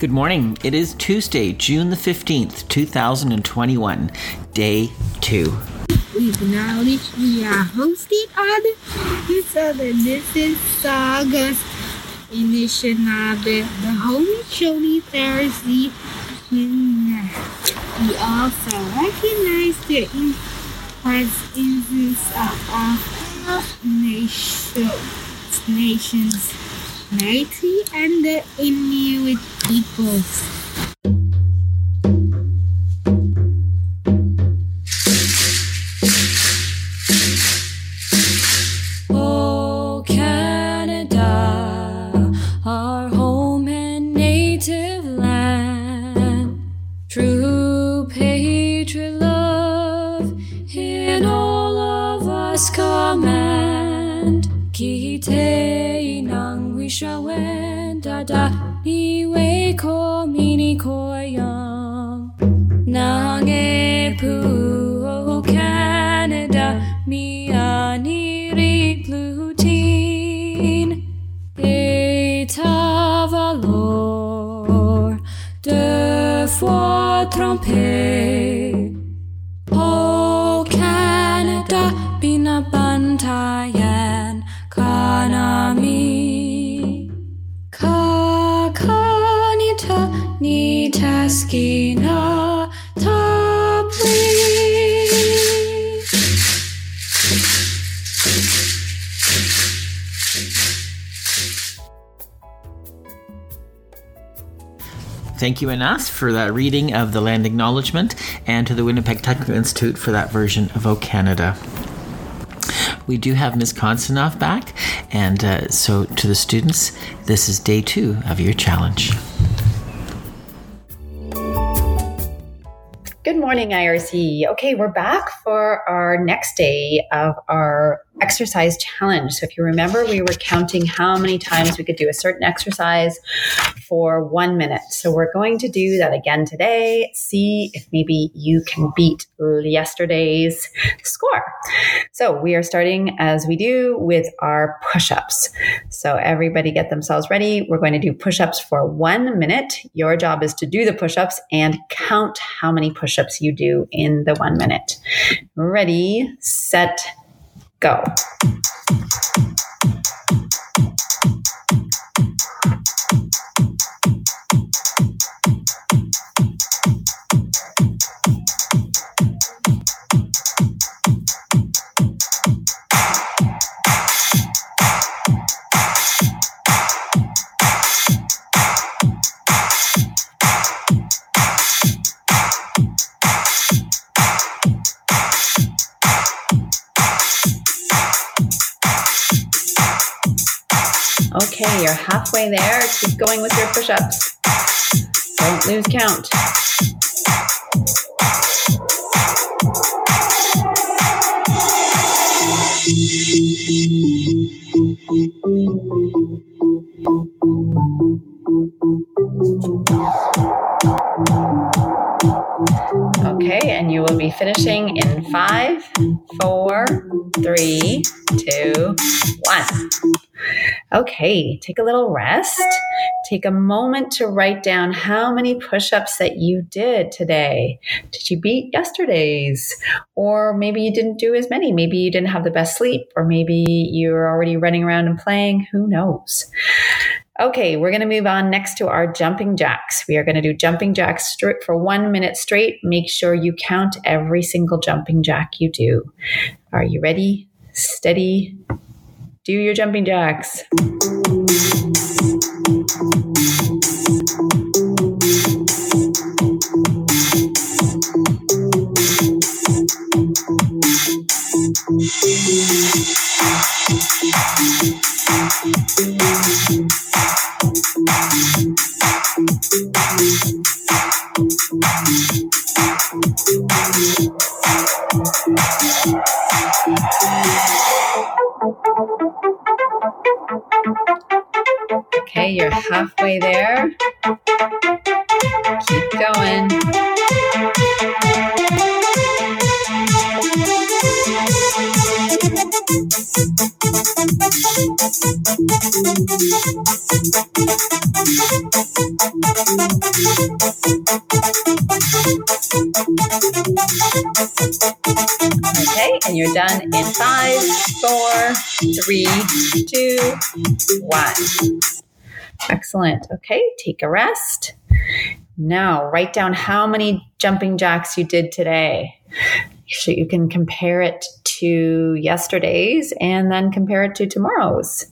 Good morning. It is Tuesday, June the 15th, 2021, day two. We acknowledge we uh, are hosted on the Southern This is Saugus Anishinaabe, the Holy Sholy Pharisee. We also recognize the presence uh, of our nations, Métis and the Inuit peoples. Oh, Canada, our home and native land. True patriot love in all of us command. Kite nang wishawenda da ni we ko mini ko yang. Nang e pu o Canada mi ani ri plutin. Et valor de foi tromper. Thank you, Anas, for that reading of the land acknowledgement, and to the Winnipeg Technical Institute for that version of O Canada. We do have Ms. Konstanov back, and uh, so to the students, this is day two of your challenge. Good morning, IRC. Okay, we're back for our next day of our exercise challenge. So, if you remember, we were counting how many times we could do a certain exercise for one minute. So, we're going to do that again today. See if maybe you can beat yesterday's score. So, we are starting as we do with our push ups. So, everybody get themselves ready. We're going to do push ups for one minute. Your job is to do the push ups and count how many push ups you do in the one minute. Ready, set, go. You're halfway there. Keep going with your push ups. Don't lose count. Okay, and you will be finishing in five, four, three, two, one. Okay, take a little rest. Take a moment to write down how many push ups that you did today. Did you beat yesterday's? Or maybe you didn't do as many. Maybe you didn't have the best sleep, or maybe you're already running around and playing. Who knows? Okay, we're going to move on next to our jumping jacks. We are going to do jumping jacks for one minute straight. Make sure you count every single jumping jack you do. Are you ready? Steady. Do your jumping jacks. You're halfway there. Keep going. Okay, and you're done in five, four, three, two, one. Excellent. Okay, take a rest. Now, write down how many jumping jacks you did today. So you can compare it to yesterday's and then compare it to tomorrow's.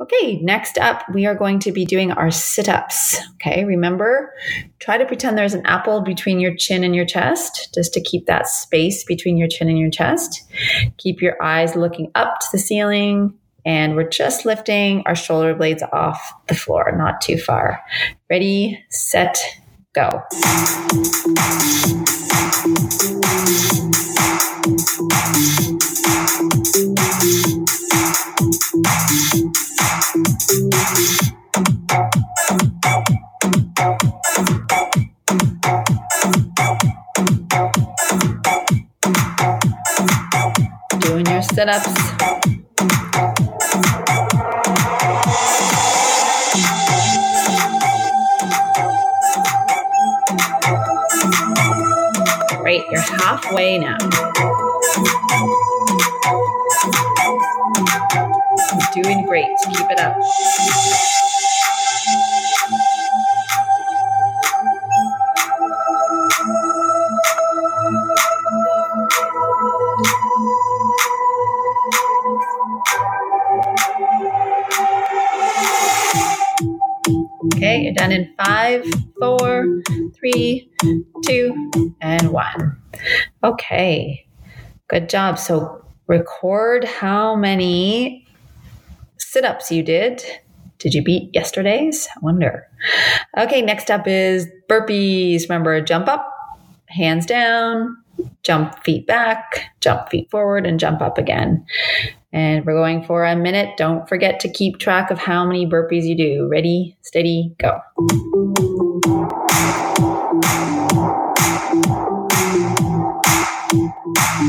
Okay, next up, we are going to be doing our sit ups. Okay, remember, try to pretend there's an apple between your chin and your chest, just to keep that space between your chin and your chest. Keep your eyes looking up to the ceiling, and we're just lifting our shoulder blades off the floor, not too far. Ready, set, go. Doing your sit ups. You're halfway now. Doing great. Keep it up. Okay, you're done in five, four, three, two, and one. Okay, good job. So record how many sit ups you did. Did you beat yesterday's? I wonder. Okay, next up is burpees. Remember, jump up, hands down, jump feet back, jump feet forward, and jump up again. And we're going for a minute. Don't forget to keep track of how many burpees you do. Ready, steady, go. You're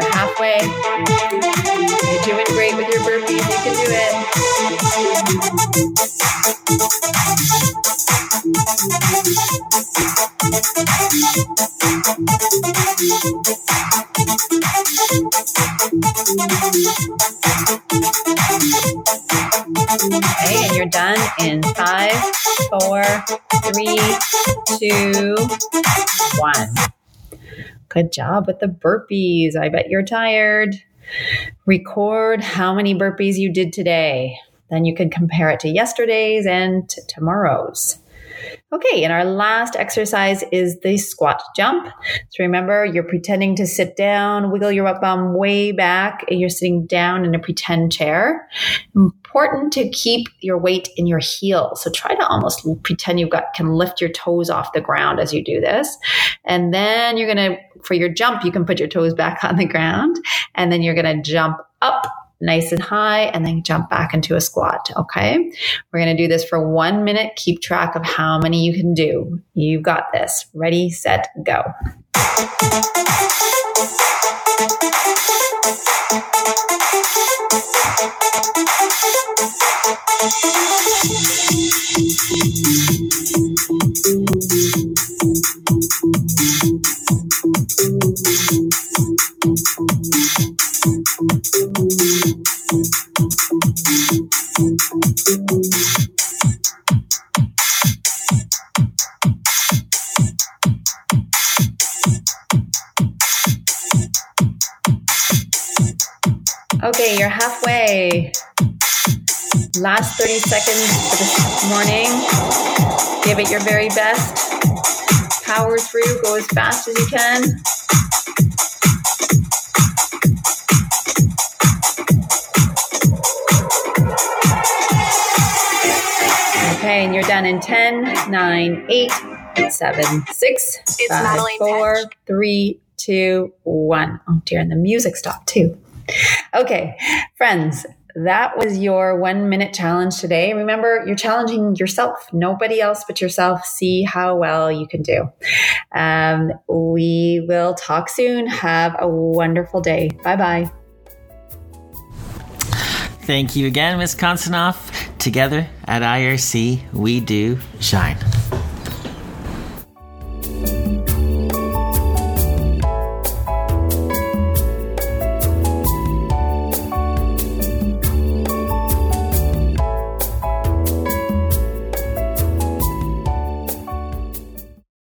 halfway. You're doing great Okay, and you're done in five, four, three, two, one. Good job with the burpees. I bet you're tired. Record how many burpees you did today. Then you can compare it to yesterday's and t- tomorrow's. Okay, and our last exercise is the squat jump. So remember, you're pretending to sit down, wiggle your butt bum way back, and you're sitting down in a pretend chair. Important to keep your weight in your heel. So try to almost pretend you've got can lift your toes off the ground as you do this. And then you're gonna, for your jump, you can put your toes back on the ground, and then you're gonna jump up nice and high and then jump back into a squat. Okay. We're going to do this for one minute. Keep track of how many you can do. You've got this. Ready, set, go. Okay, you're halfway. Last 30 seconds for this morning. Give it your very best. Power through, go as fast as you can. Okay, and you're done in 10, 9, 8, 7, 6, It's 5, 4, Petch. 3, 2, 1. Oh dear, and the music stopped too. Okay, friends, that was your one minute challenge today. Remember, you're challenging yourself, nobody else but yourself. See how well you can do. Um, we will talk soon. Have a wonderful day. Bye bye. Thank you again, Miss Konsonoff. Together at IRC, we do shine.